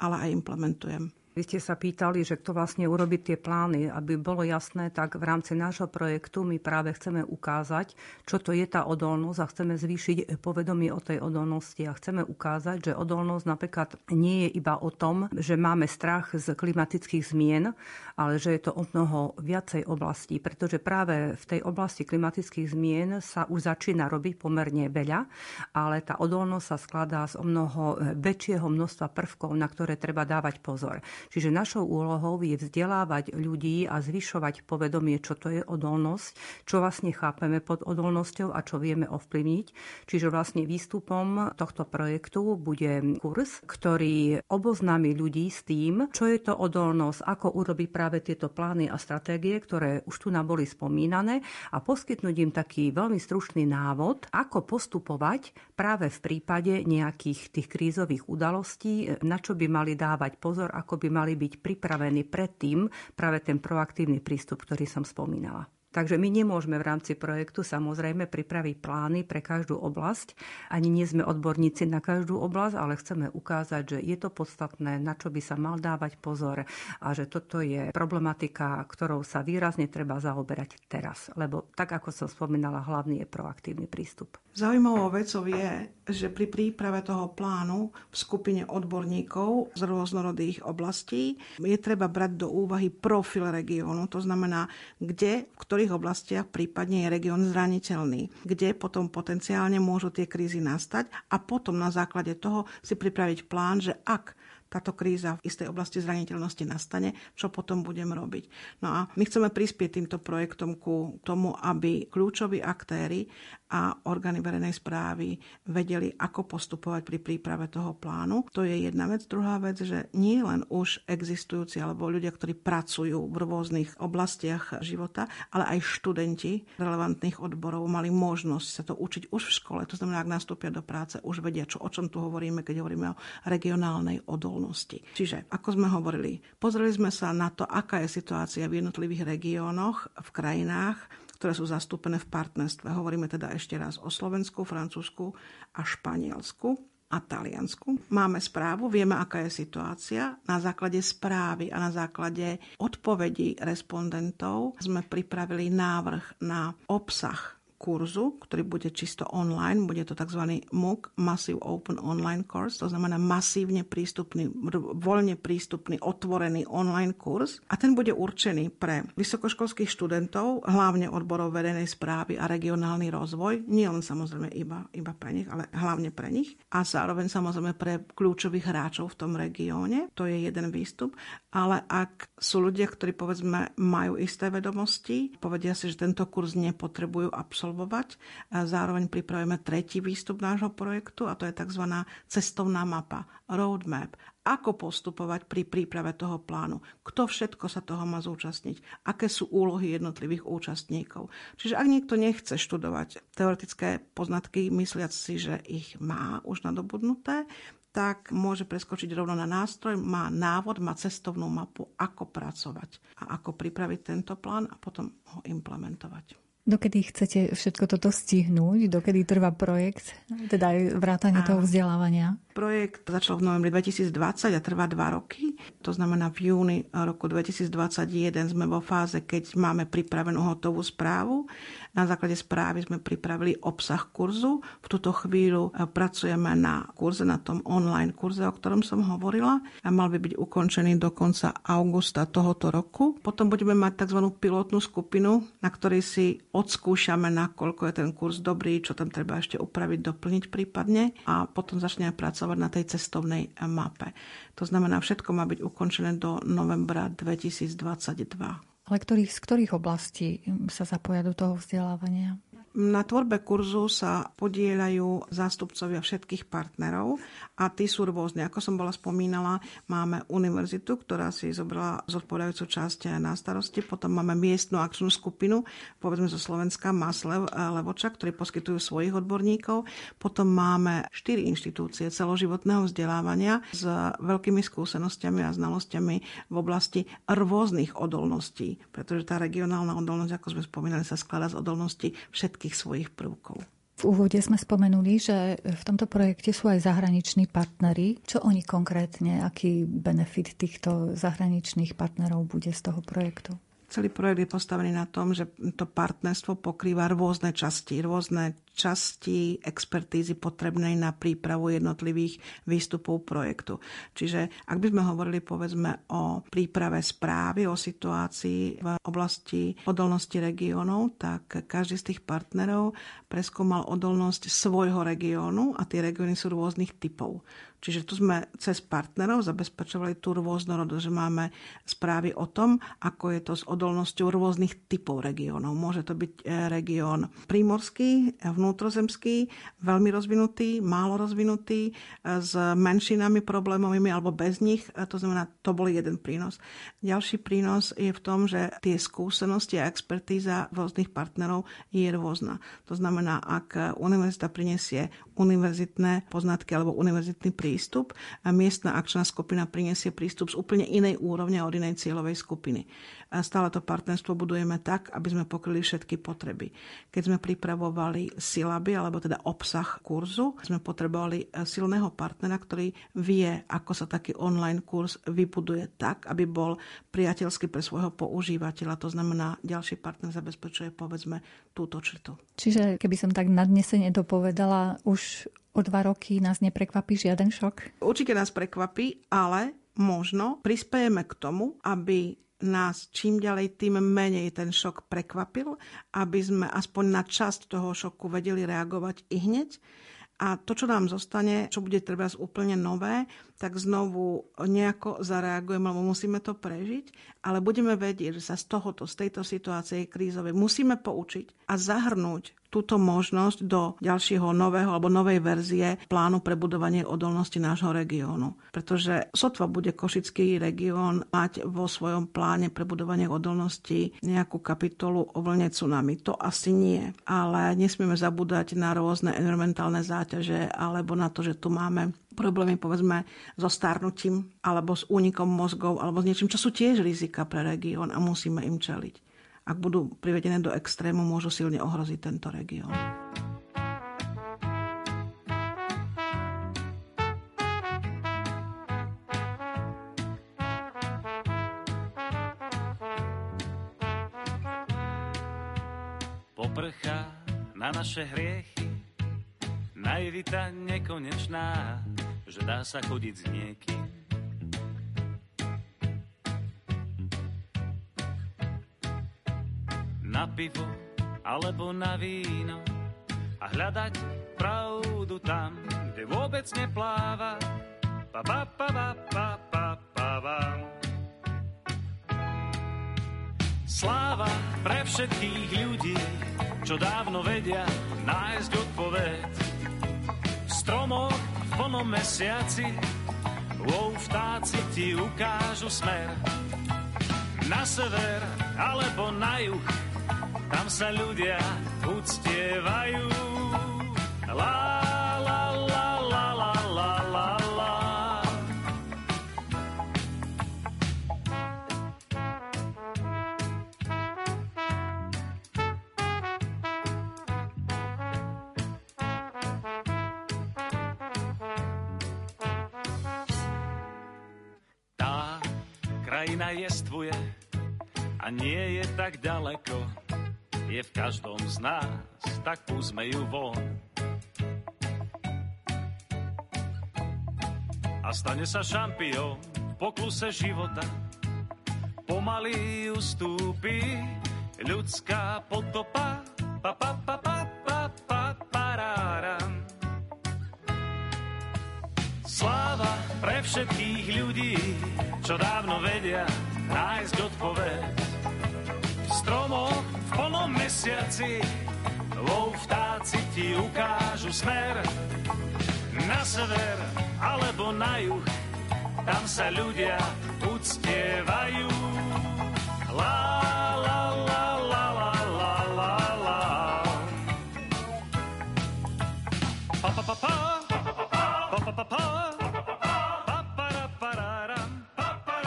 ale aj implementujem. Vy ste sa pýtali, že kto vlastne urobí tie plány. Aby bolo jasné, tak v rámci nášho projektu my práve chceme ukázať, čo to je tá odolnosť a chceme zvýšiť povedomie o tej odolnosti a chceme ukázať, že odolnosť napríklad nie je iba o tom, že máme strach z klimatických zmien, ale že je to o mnoho viacej oblastí, pretože práve v tej oblasti klimatických zmien sa už začína robiť pomerne veľa, ale tá odolnosť sa skladá z o mnoho väčšieho množstva prvkov, na ktoré treba dávať pozor. Čiže našou úlohou je vzdelávať ľudí a zvyšovať povedomie, čo to je odolnosť, čo vlastne chápeme pod odolnosťou a čo vieme ovplyvniť. Čiže vlastne výstupom tohto projektu bude kurz, ktorý oboznámi ľudí s tým, čo je to odolnosť, ako urobiť práve tieto plány a stratégie, ktoré už tu nám boli spomínané a poskytnúť im taký veľmi stručný návod, ako postupovať práve v prípade nejakých tých krízových udalostí, na čo by mali dávať pozor, ako by mali byť pripravení predtým práve ten proaktívny prístup, ktorý som spomínala. Takže my nemôžeme v rámci projektu samozrejme pripraviť plány pre každú oblasť. Ani nie sme odborníci na každú oblasť, ale chceme ukázať, že je to podstatné, na čo by sa mal dávať pozor a že toto je problematika, ktorou sa výrazne treba zaoberať teraz. Lebo tak, ako som spomínala, hlavný je proaktívny prístup. Zaujímavou vecou je, že pri príprave toho plánu v skupine odborníkov z rôznorodých oblastí je treba brať do úvahy profil regiónu, to znamená, kde, v ktorých oblastiach prípadne je región zraniteľný, kde potom potenciálne môžu tie krízy nastať a potom na základe toho si pripraviť plán, že ak táto kríza v istej oblasti zraniteľnosti nastane, čo potom budem robiť. No a my chceme prispieť týmto projektom ku tomu, aby kľúčoví aktéry a orgány verejnej správy vedeli, ako postupovať pri príprave toho plánu. To je jedna vec. Druhá vec, že nie len už existujúci alebo ľudia, ktorí pracujú v rôznych oblastiach života, ale aj študenti relevantných odborov mali možnosť sa to učiť už v škole. To znamená, ak nastúpia do práce, už vedia, čo, o čom tu hovoríme, keď hovoríme o regionálnej odolnosti. Čiže, ako sme hovorili, pozreli sme sa na to, aká je situácia v jednotlivých regiónoch, v krajinách, ktoré sú zastúpené v partnerstve. Hovoríme teda ešte raz o Slovensku, Francúzsku a Španielsku a Taliansku. Máme správu, vieme, aká je situácia. Na základe správy a na základe odpovedí respondentov sme pripravili návrh na obsah kurzu, ktorý bude čisto online, bude to tzv. MOOC, Massive Open Online Course, to znamená masívne prístupný, voľne prístupný, otvorený online kurz. A ten bude určený pre vysokoškolských študentov, hlavne odborov verejnej správy a regionálny rozvoj, nie len samozrejme iba, iba pre nich, ale hlavne pre nich. A zároveň samozrejme pre kľúčových hráčov v tom regióne, to je jeden výstup, ale ak sú ľudia, ktorí povedzme majú isté vedomosti, povedia si, že tento kurz nepotrebujú absolvovať, absolvovať. Zároveň pripravujeme tretí výstup nášho projektu a to je tzv. cestovná mapa, roadmap. Ako postupovať pri príprave toho plánu? Kto všetko sa toho má zúčastniť? Aké sú úlohy jednotlivých účastníkov? Čiže ak niekto nechce študovať teoretické poznatky, mysliac si, že ich má už nadobudnuté, tak môže preskočiť rovno na nástroj, má návod, má cestovnú mapu, ako pracovať a ako pripraviť tento plán a potom ho implementovať. Dokedy chcete všetko toto stihnúť? Dokedy trvá projekt? Teda aj vrátanie toho vzdelávania? Projekt začal v novembri 2020 a trvá dva roky. To znamená v júni roku 2021 sme vo fáze, keď máme pripravenú hotovú správu. Na základe správy sme pripravili obsah kurzu. V túto chvíľu e, pracujeme na kurze, na tom online kurze, o ktorom som hovorila. A mal by byť ukončený do konca augusta tohoto roku. Potom budeme mať tzv. pilotnú skupinu, na ktorej si odskúšame, nakoľko je ten kurz dobrý, čo tam treba ešte upraviť, doplniť prípadne. A potom začneme pracovať pracovať na tej cestovnej mape. To znamená, všetko má byť ukončené do novembra 2022. Ale ktorých, z ktorých oblastí sa zapoja do toho vzdelávania? Na tvorbe kurzu sa podielajú zástupcovia všetkých partnerov a tí sú rôzne. Ako som bola spomínala, máme univerzitu, ktorá si zobrala zodpovedajúcu časť na starosti, potom máme miestnu akčnú skupinu, povedzme zo Slovenska, Maslev Levoča, ktorí poskytujú svojich odborníkov. Potom máme štyri inštitúcie celoživotného vzdelávania s veľkými skúsenostiami a znalosťami v oblasti rôznych odolností, pretože tá regionálna odolnosť, ako sme spomínali, sa skladá z odolnosti všetkých všetkých svojich prvkov. V úvode sme spomenuli, že v tomto projekte sú aj zahraniční partnery. Čo oni konkrétne, aký benefit týchto zahraničných partnerov bude z toho projektu? Celý projekt je postavený na tom, že to partnerstvo pokrýva rôzne časti, rôzne časti expertízy potrebnej na prípravu jednotlivých výstupov projektu. Čiže ak by sme hovorili povedzme o príprave správy, o situácii v oblasti odolnosti regiónov, tak každý z tých partnerov preskúmal odolnosť svojho regiónu a tie regióny sú rôznych typov. Čiže tu sme cez partnerov zabezpečovali tú rôznorodosť, že máme správy o tom, ako je to s odolnosťou rôznych typov regiónov. Môže to byť e, región prímorský, vnútrozemský, veľmi rozvinutý, málo rozvinutý, e, s menšinami problémovými alebo bez nich. E, to znamená, to bol jeden prínos. Ďalší prínos je v tom, že tie skúsenosti a expertíza rôznych partnerov je rôzna. To znamená, ak univerzita prinesie univerzitné poznatky alebo univerzitný prínos, prístup a miestna akčná skupina prinesie prístup z úplne inej úrovne od inej cieľovej skupiny. A stále to partnerstvo budujeme tak, aby sme pokryli všetky potreby. Keď sme pripravovali silaby, alebo teda obsah kurzu, sme potrebovali e, silného partnera, ktorý vie, ako sa taký online kurz vybuduje tak, aby bol priateľský pre svojho používateľa. To znamená, ďalší partner zabezpečuje povedzme túto črtu. Čiže keby som tak nadnesene dopovedala, už o dva roky nás neprekvapí žiaden šok? Určite nás prekvapí, ale možno prispejeme k tomu, aby nás čím ďalej, tým menej ten šok prekvapil, aby sme aspoň na časť toho šoku vedeli reagovať i hneď. A to, čo nám zostane, čo bude treba úplne nové, tak znovu nejako zareagujeme, lebo musíme to prežiť, ale budeme vedieť, že sa z tohoto, z tejto situácie krízovej musíme poučiť a zahrnúť túto možnosť do ďalšieho nového alebo novej verzie plánu pre budovanie odolnosti nášho regiónu. Pretože sotva bude Košický región mať vo svojom pláne pre budovanie odolnosti nejakú kapitolu o vlne tsunami. To asi nie. Ale nesmieme zabúdať na rôzne environmentálne záťaže alebo na to, že tu máme problémy povedzme so starnutím alebo s únikom mozgov alebo s niečím, čo sú tiež rizika pre región a musíme im čeliť ak budú privedené do extrému, môžu silne ohroziť tento región. Poprcha na naše hriechy, naivita nekonečná, že dá sa chodiť s niekým na pivo alebo na víno a hľadať pravdu tam, kde vôbec nepláva. Pa, pa, pa, pa, pa, pa, pa, pa. Sláva pre všetkých ľudí, čo dávno vedia nájsť odpoveď. V stromoch v plnom mesiaci, wow, vtáci ti ukážu smer. Na sever alebo na juh, tam sa ľudia uctievajú. Tak púsme ju von. A stane sa šampión v pokluse života. Pomaly ustúpi ľudská potopa. Pa, pa, pa, pa, pa, pa, parára. Sláva pre všetkých ľudí, čo dávno vedia nájsť odpoveď. V stromoch plnom mesiaci vo vtáci ti ukážu smer. Na sever alebo na juh tam sa ľudia uctievajú. La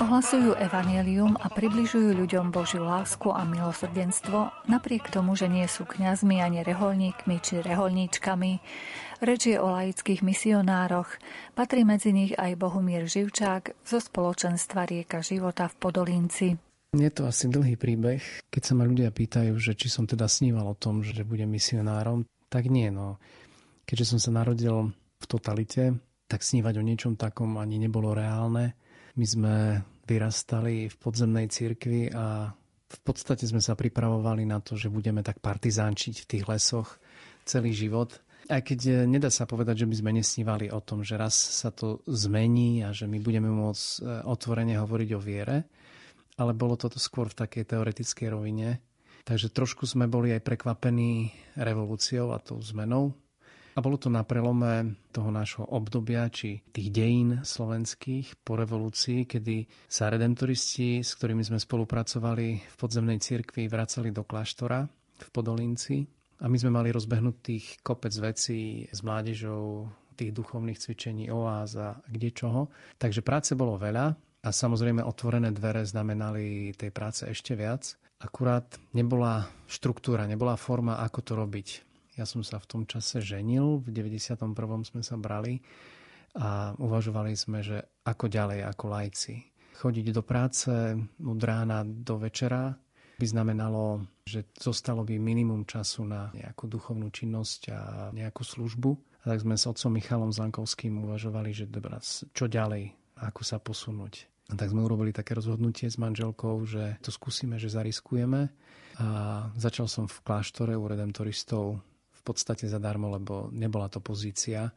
Ohlasujú evanelium a približujú ľuďom Božiu lásku a milosrdenstvo, napriek tomu, že nie sú kňazmi ani reholníkmi či reholníčkami. Reč je o laických misionároch, patrí medzi nich aj Bohumír Živčák zo spoločenstva Rieka života v Podolínci. Je to asi dlhý príbeh. Keď sa ma ľudia pýtajú, že či som teda sníval o tom, že budem misionárom, tak nie. No. Keďže som sa narodil v totalite, tak snívať o niečom takom ani nebolo reálne. My sme vyrastali v podzemnej cirkvi a v podstate sme sa pripravovali na to, že budeme tak partizánčiť v tých lesoch celý život. Aj keď eh, nedá sa povedať, že by sme nesnívali o tom, že raz sa to zmení a že my budeme môcť eh, otvorene hovoriť o viere, ale bolo toto skôr v takej teoretickej rovine. Takže trošku sme boli aj prekvapení revolúciou a tou zmenou a bolo to na prelome toho nášho obdobia, či tých dejín slovenských po revolúcii, kedy sa redemptoristi, s ktorými sme spolupracovali v podzemnej cirkvi, vracali do kláštora v Podolínci. A my sme mali rozbehnutých kopec vecí s mládežou, tých duchovných cvičení, oáz a kde čoho. Takže práce bolo veľa a samozrejme otvorené dvere znamenali tej práce ešte viac. Akurát nebola štruktúra, nebola forma, ako to robiť. Ja som sa v tom čase ženil, v 91. sme sa brali a uvažovali sme, že ako ďalej, ako lajci. Chodiť do práce od rána do večera by znamenalo, že zostalo by minimum času na nejakú duchovnú činnosť a nejakú službu. A tak sme s otcom Michalom Zankovským uvažovali, že dobra, čo ďalej, ako sa posunúť. A tak sme urobili také rozhodnutie s manželkou, že to skúsime, že zariskujeme. A začal som v kláštore u redemptoristov podstate zadarmo, lebo nebola to pozícia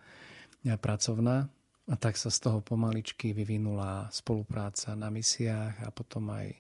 pracovná. A tak sa z toho pomaličky vyvinula spolupráca na misiách a potom aj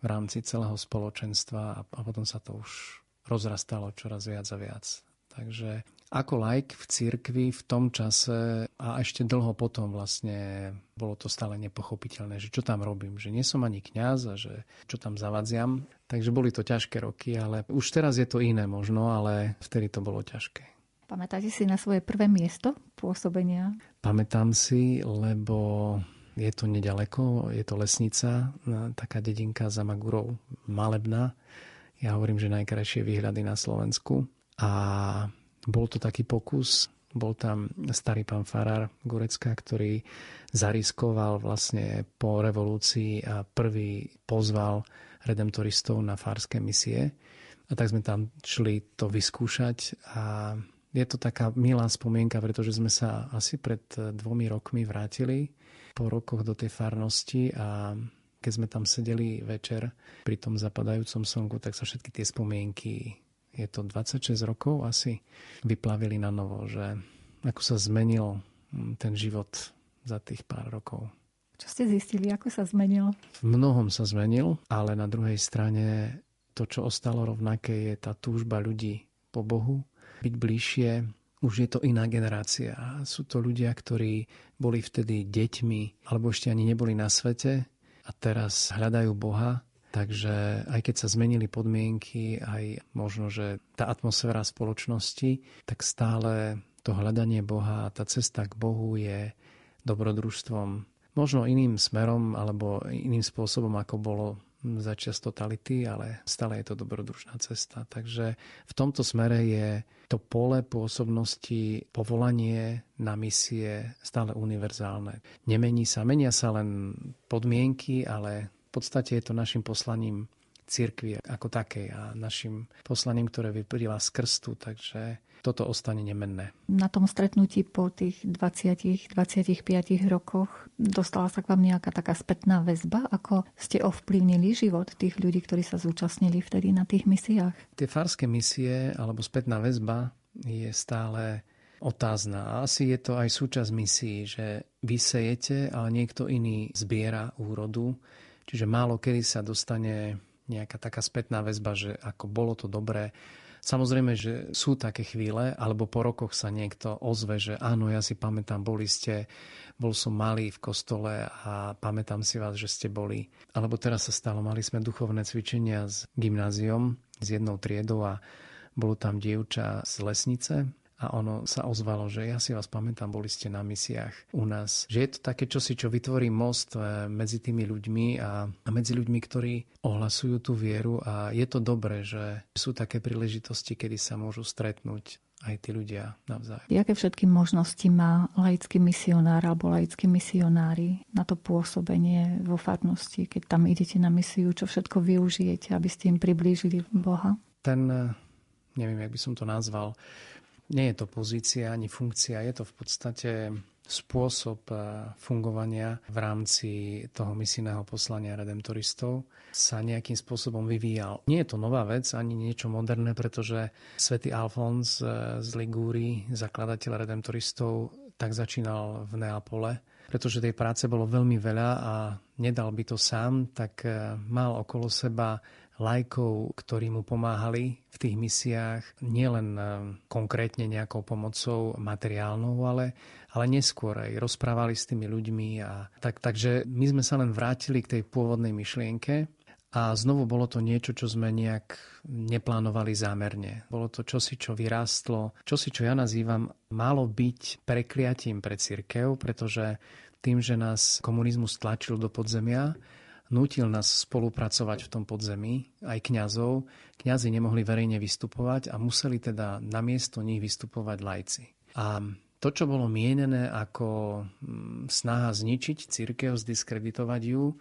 v rámci celého spoločenstva a, a potom sa to už rozrastalo čoraz viac a viac. Takže ako laik v cirkvi v tom čase a ešte dlho potom vlastne bolo to stále nepochopiteľné, že čo tam robím, že nie som ani kňaz a že čo tam zavadziam. Takže boli to ťažké roky, ale už teraz je to iné možno, ale vtedy to bolo ťažké. Pamätáte si na svoje prvé miesto pôsobenia? Pamätám si, lebo je to nedaleko, je to lesnica, taká dedinka za Magurou, malebná. Ja hovorím, že najkrajšie výhľady na Slovensku. A bol to taký pokus, bol tam starý pán Farar Gurecka, ktorý zariskoval vlastne po revolúcii a prvý pozval redemptoristov na fárske misie. A tak sme tam šli to vyskúšať a je to taká milá spomienka, pretože sme sa asi pred dvomi rokmi vrátili po rokoch do tej farnosti a keď sme tam sedeli večer pri tom zapadajúcom slnku, tak sa všetky tie spomienky je to 26 rokov asi, vyplavili na novo, že ako sa zmenil mm, ten život za tých pár rokov. Čo ste zistili, ako sa zmenil? V mnohom sa zmenil, ale na druhej strane to, čo ostalo rovnaké, je tá túžba ľudí po Bohu, byť bližšie. Už je to iná generácia. Sú to ľudia, ktorí boli vtedy deťmi, alebo ešte ani neboli na svete a teraz hľadajú Boha Takže aj keď sa zmenili podmienky, aj možno, že tá atmosféra spoločnosti, tak stále to hľadanie Boha a tá cesta k Bohu je dobrodružstvom. Možno iným smerom alebo iným spôsobom, ako bolo za čas totality, ale stále je to dobrodružná cesta. Takže v tomto smere je to pole pôsobnosti, povolanie na misie stále univerzálne. Nemení sa, menia sa len podmienky, ale v podstate je to našim poslaním cirkvi ako takej a našim poslaním, ktoré vyplýva z krstu, takže toto ostane nemenné. Na tom stretnutí po tých 20-25 rokoch dostala sa k vám nejaká taká spätná väzba, ako ste ovplyvnili život tých ľudí, ktorí sa zúčastnili vtedy na tých misiách? Tie farské misie alebo spätná väzba je stále otázna. A asi je to aj súčasť misií, že vy sejete, ale niekto iný zbiera úrodu Čiže málo kedy sa dostane nejaká taká spätná väzba, že ako bolo to dobré. Samozrejme, že sú také chvíle, alebo po rokoch sa niekto ozve, že áno, ja si pamätám, boli ste, bol som malý v kostole a pamätám si vás, že ste boli. Alebo teraz sa stalo, mali sme duchovné cvičenia s gymnáziom, s jednou triedou a bolo tam dievča z lesnice a ono sa ozvalo, že ja si vás pamätám, boli ste na misiách u nás. Že je to také čosi, čo vytvorí most eh, medzi tými ľuďmi a, a medzi ľuďmi, ktorí ohlasujú tú vieru a je to dobré, že sú také príležitosti, kedy sa môžu stretnúť aj tí ľudia navzájom. Jaké všetky možnosti má laický misionár alebo laickí misionári na to pôsobenie vo farnosti, keď tam idete na misiu, čo všetko využijete, aby ste im priblížili Boha? Ten, eh, neviem, jak by som to nazval, nie je to pozícia ani funkcia, je to v podstate spôsob eh, fungovania v rámci toho misijného poslania redemptoristov sa nejakým spôsobom vyvíjal. Nie je to nová vec, ani niečo moderné, pretože svätý Alfons eh, z Ligúry, zakladateľ redemptoristov, tak začínal v Neapole, pretože tej práce bolo veľmi veľa a nedal by to sám, tak eh, mal okolo seba lajkov, ktorí mu pomáhali v tých misiách, nielen eh, konkrétne nejakou pomocou materiálnou, ale, ale neskôr aj rozprávali s tými ľuďmi. A tak, takže my sme sa len vrátili k tej pôvodnej myšlienke a znovu bolo to niečo, čo sme nejak neplánovali zámerne. Bolo to čosi, čo vyrástlo, čosi, čo ja nazývam, malo byť prekliatím pre církev, pretože tým, že nás komunizmus tlačil do podzemia, nútil nás spolupracovať v tom podzemí, aj kňazov. Kňazi nemohli verejne vystupovať a museli teda namiesto nich vystupovať lajci. A to, čo bolo mienené ako mm, snaha zničiť církev, zdiskreditovať ju,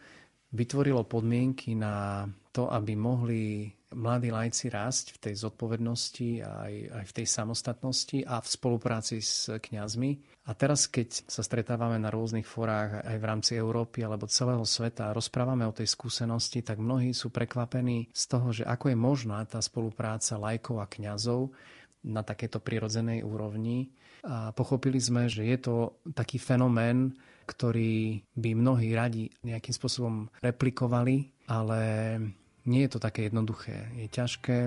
vytvorilo podmienky na to, aby mohli mladí lajci rásť v tej zodpovednosti aj, aj v tej samostatnosti a v spolupráci s kňazmi. A teraz, keď sa stretávame na rôznych forách aj v rámci Európy alebo celého sveta a rozprávame o tej skúsenosti, tak mnohí sú prekvapení z toho, že ako je možná tá spolupráca lajkov a kňazov na takéto prirodzenej úrovni a pochopili sme, že je to taký fenomén, ktorý by mnohí radi nejakým spôsobom replikovali, ale nie je to také jednoduché. Je ťažké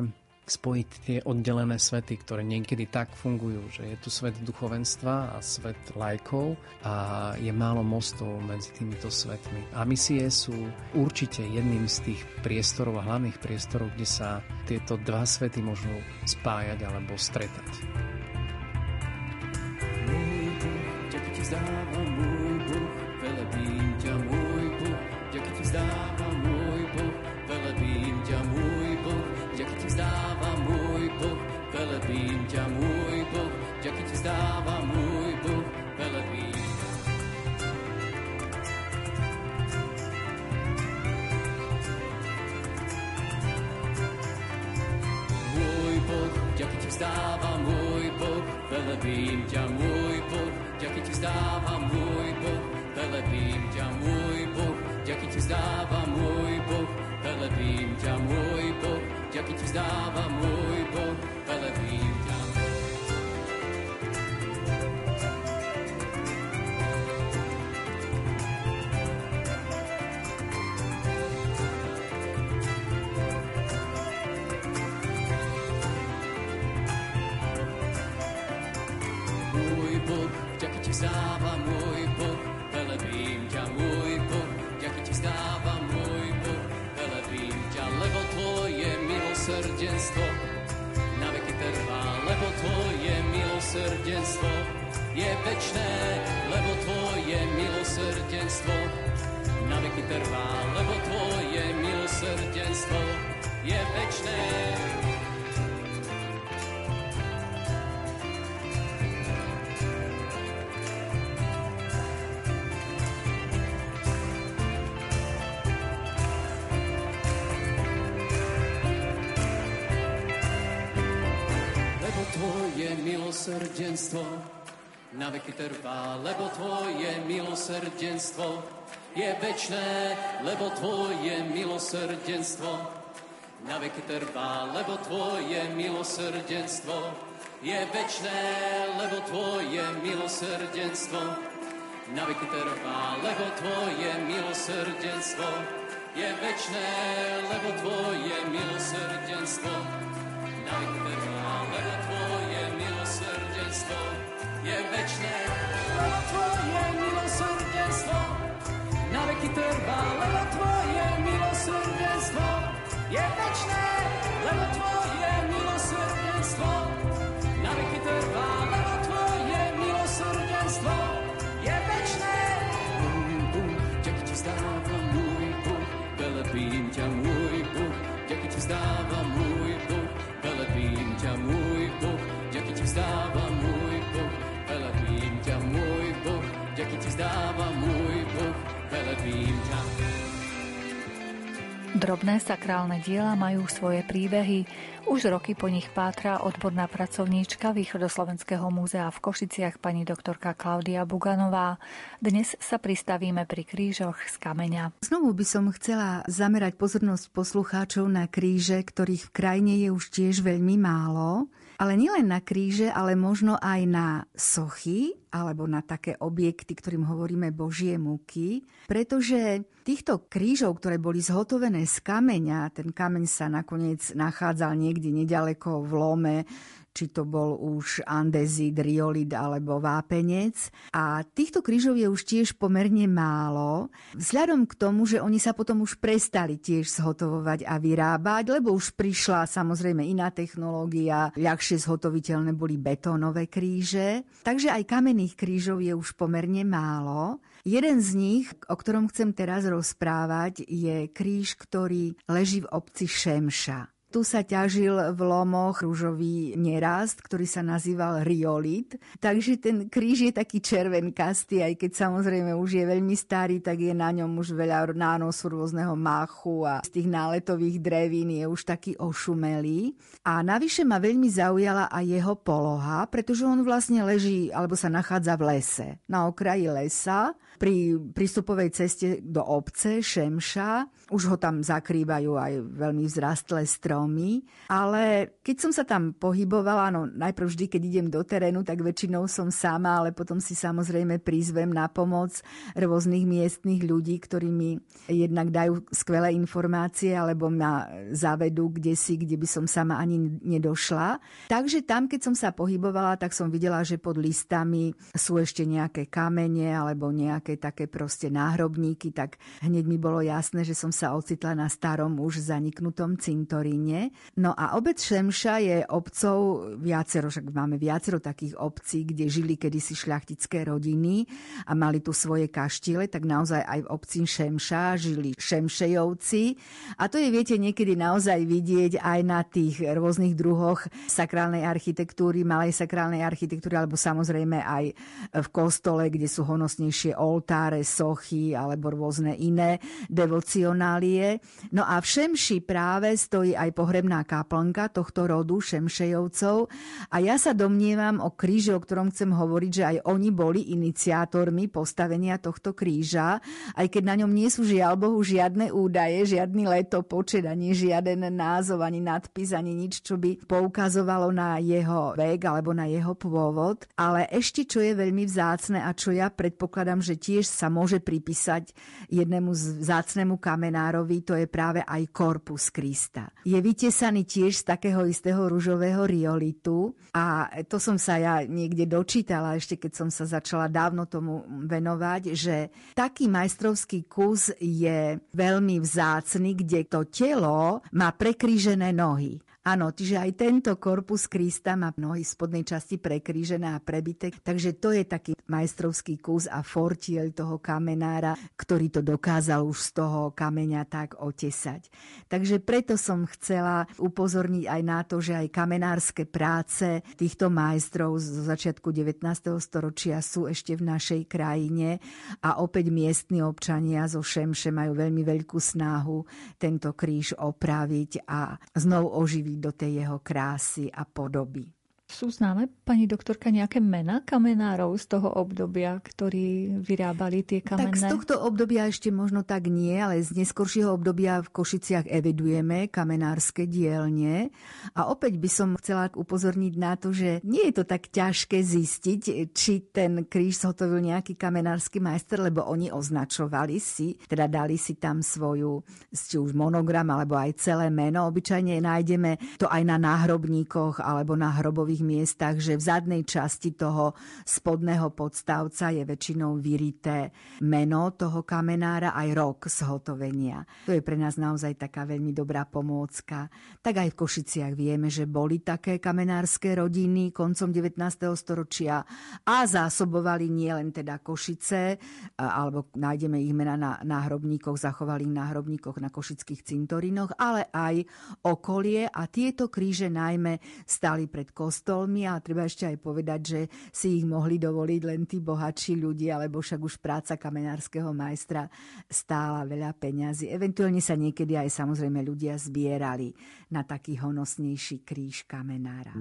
spojiť tie oddelené svety, ktoré niekedy tak fungujú, že je tu svet duchovenstva a svet lajkov a je málo mostov medzi týmito svetmi. A misie sú určite jedným z tých priestorov a hlavných priestorov, kde sa tieto dva svety môžu spájať alebo stretať. Môj Boh, ďaky ti vzdáva môj Boh, milosrdenstvo je večné, lebo tvoje milosrdenstvo na veky trvá, lebo tvoje milosrdenstvo je večné. Milosrdenstvo na veky trvá, lebo Tvoje milosrdenstvo je večné, lebo Tvoje milosrdenstvo na veky trvá, lebo Tvoje milosrdenstvo je večné, lebo Tvoje milosrdenstvo na veky trvá, lebo Tvoje milosrdenstvo je večné, lebo Tvoje milosrdenstvo na veky trvá, je večné, lebo Tvoje milosrdenstvo na veky trvá, lebo Tvoje milosrdenstvo je večné, lebo Tvoje milosrdenstvo na veky trvá, lebo Tvoje milosrdenstvo Drobné sakrálne diela majú svoje príbehy. Už roky po nich pátra odborná pracovníčka Východoslovenského múzea v Košiciach pani doktorka Klaudia Buganová. Dnes sa pristavíme pri krížoch z kameňa. Znovu by som chcela zamerať pozornosť poslucháčov na kríže, ktorých v krajine je už tiež veľmi málo. Ale nielen na kríže, ale možno aj na sochy alebo na také objekty, ktorým hovoríme Božie múky, pretože týchto krížov, ktoré boli zhotovené z kameňa, ten kameň sa nakoniec nachádzal niekde nedaleko v Lome, či to bol už andezit, riolit alebo vápenec. A týchto krížov je už tiež pomerne málo, vzhľadom k tomu, že oni sa potom už prestali tiež zhotovovať a vyrábať, lebo už prišla samozrejme iná technológia, ľahšie zhotoviteľné boli betónové kríže. Takže aj kamenných krížov je už pomerne málo. Jeden z nich, o ktorom chcem teraz rozprávať, je kríž, ktorý leží v obci Šemša. Tu sa ťažil v lomoch rúžový nerast, ktorý sa nazýval riolit. Takže ten kríž je taký červenkastý, aj keď samozrejme už je veľmi starý, tak je na ňom už veľa nánosu rôzneho machu a z tých náletových drevín je už taký ošumelý. A navyše ma veľmi zaujala aj jeho poloha, pretože on vlastne leží alebo sa nachádza v lese, na okraji lesa pri prístupovej ceste do obce Šemša. Už ho tam zakrývajú aj veľmi vzrastlé stromy. Ale keď som sa tam pohybovala, no najprv vždy, keď idem do terénu, tak väčšinou som sama, ale potom si samozrejme prizvem na pomoc rôznych miestnych ľudí, ktorí mi jednak dajú skvelé informácie alebo ma zavedú kde si, kde by som sama ani nedošla. Takže tam, keď som sa pohybovala, tak som videla, že pod listami sú ešte nejaké kamene alebo nejaké také proste náhrobníky, tak hneď mi bolo jasné, že som sa ocitla na starom už zaniknutom cintoríne. No a obec Šemša je obcov viacero, však máme viacero takých obcí, kde žili kedysi šľachtické rodiny a mali tu svoje kaštile, tak naozaj aj v obci Šemša žili Šemšejovci. A to je, viete, niekedy naozaj vidieť aj na tých rôznych druhoch sakrálnej architektúry, malej sakrálnej architektúry, alebo samozrejme aj v kostole, kde sú honosnejšie oltáre, sochy alebo rôzne iné devocionálie. No a v Šemši práve stojí aj pohrebná kaplnka tohto rodu Šemšejovcov a ja sa domnievam o kríži, o ktorom chcem hovoriť, že aj oni boli iniciátormi postavenia tohto kríža, aj keď na ňom nie sú žiaľ Bohu žiadne údaje, žiadny letopočet, ani žiaden názov, ani nadpis, ani nič, čo by poukazovalo na jeho vek alebo na jeho pôvod. Ale ešte, čo je veľmi vzácne a čo ja predpokladám, že tiež sa môže pripísať jednému vzácnemu kamenárovi, to je práve aj korpus Krista. Je vytesaný tiež z takého istého ružového riolitu a to som sa ja niekde dočítala ešte, keď som sa začala dávno tomu venovať, že taký majstrovský kus je veľmi vzácny, kde to telo má prekrížené nohy. Áno, čiže aj tento korpus Krista má nohy spodnej časti prekrížené a prebité, takže to je taký majstrovský kus a fortiel toho kamenára, ktorý to dokázal už z toho kameňa tak otesať. Takže preto som chcela upozorniť aj na to, že aj kamenárske práce týchto majstrov zo začiatku 19. storočia sú ešte v našej krajine a opäť miestni občania zo Šemše majú veľmi veľkú snahu tento kríž opraviť a znovu oživiť do tej jeho krásy a podoby. Sú známe, pani doktorka, nejaké mena kamenárov z toho obdobia, ktorí vyrábali tie kamenné? Tak z tohto obdobia ešte možno tak nie, ale z neskoršieho obdobia v Košiciach evidujeme kamenárske dielne. A opäť by som chcela upozorniť na to, že nie je to tak ťažké zistiť, či ten kríž zhotovil nejaký kamenársky majster, lebo oni označovali si, teda dali si tam svoju, či už monogram, alebo aj celé meno. Obyčajne nájdeme to aj na náhrobníkoch alebo na hrobových tých miestach, že v zadnej časti toho spodného podstavca je väčšinou vyrité meno toho kamenára aj rok zhotovenia. To je pre nás naozaj taká veľmi dobrá pomôcka. Tak aj v Košiciach vieme, že boli také kamenárske rodiny koncom 19. storočia a zásobovali nielen teda Košice, alebo nájdeme ich mena na náhrobníkoch, zachovali náhrobníkoch na košických cintorinoch, ale aj okolie a tieto kríže najmä stali pred kostolom stolmi a treba ešte aj povedať, že si ich mohli dovoliť len tí bohatší ľudia, lebo však už práca kamenárskeho majstra stála veľa peňazí. Eventuálne sa niekedy aj samozrejme ľudia zbierali na taký honosnejší kríž kamenára.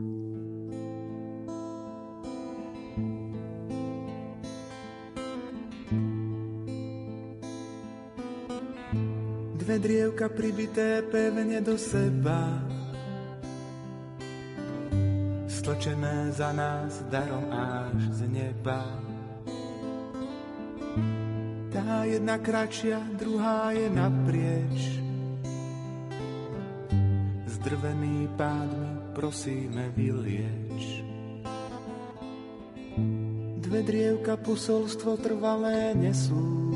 Dve drievka pribité pevne do seba stlačené za nás darom až z neba. Tá jedna kratšia, druhá je naprieč. Zdrvený pádmi prosíme vylieč. Dve drievka posolstvo trvalé nesú.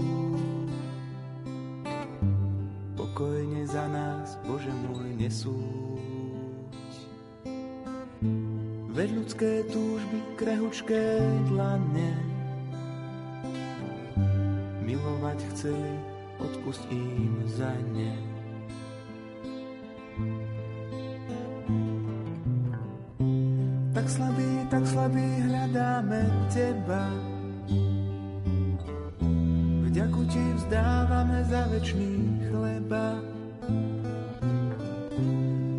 Pokojne za nás, Bože môj, nesú. Veď ľudské túžby, krehučké dlane. Milovať chceli, odpust im za ne. Tak slabý, tak slabý hľadáme teba. Vďaku ti vzdávame za večný chleba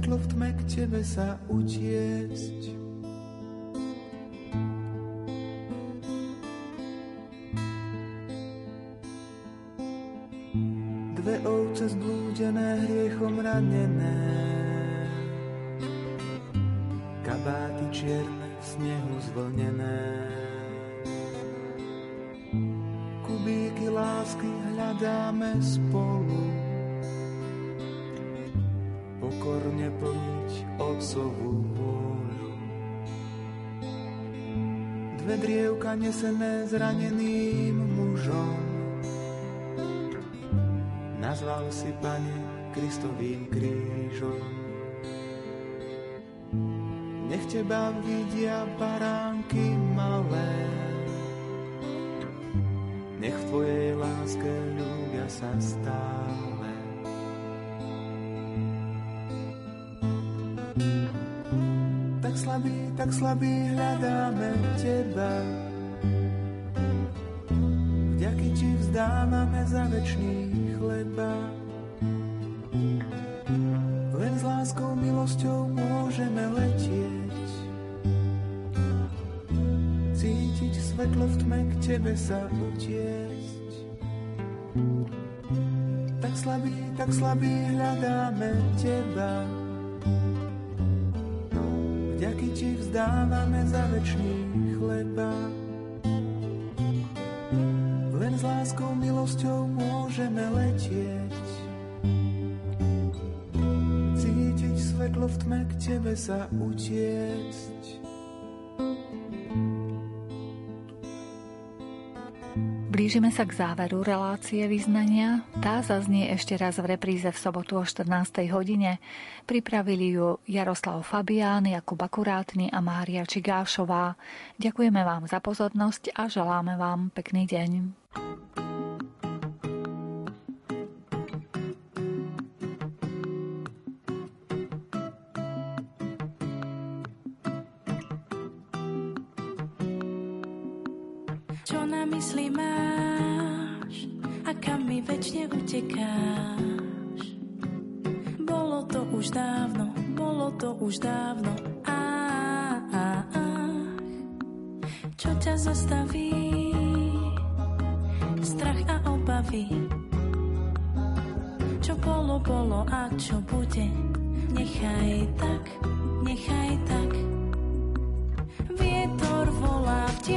Svetlo v tme k tebe sa utiesť. zblúdené hriechom ranené. Kabáty čierne v snehu zvlnené. Kubíky lásky hľadáme spolu. Drievka nesené zraneným mužom nazval si, Pane, Kristovým krížom. Nech Teba vidia baránky malé, nech v Tvojej láske ľúbia sa stále. Tak slabý hľadáme Teba, vďaky Ti vzdávame za večný chleba. Len s láskou, milosťou môžeme letieť. Cítiť svetlo v tme k tebe sa utiesť. Tak slabý, tak slabý hľadáme teba. Vďaky ti vzdávame za večný chleba. Len s láskou, milosťou môžeme letieť. Cítiť svetlo v tme k tebe sa utiecť. Blížime sa k záveru relácie vyznania. Tá zaznie ešte raz v repríze v sobotu o 14. hodine. Pripravili ju Jaroslav Fabián, Jakub Akurátny a Mária Čigášová. Ďakujeme vám za pozornosť a želáme vám pekný deň. Mysli máš a kam mi väčšine utekáš? Bolo to už dávno, bolo to už dávno, á, á, á. Čo ťa zastaví? Strach a obavy. Čo bolo, bolo a čo bude, nechaj tak, nechaj tak. Vietor volá v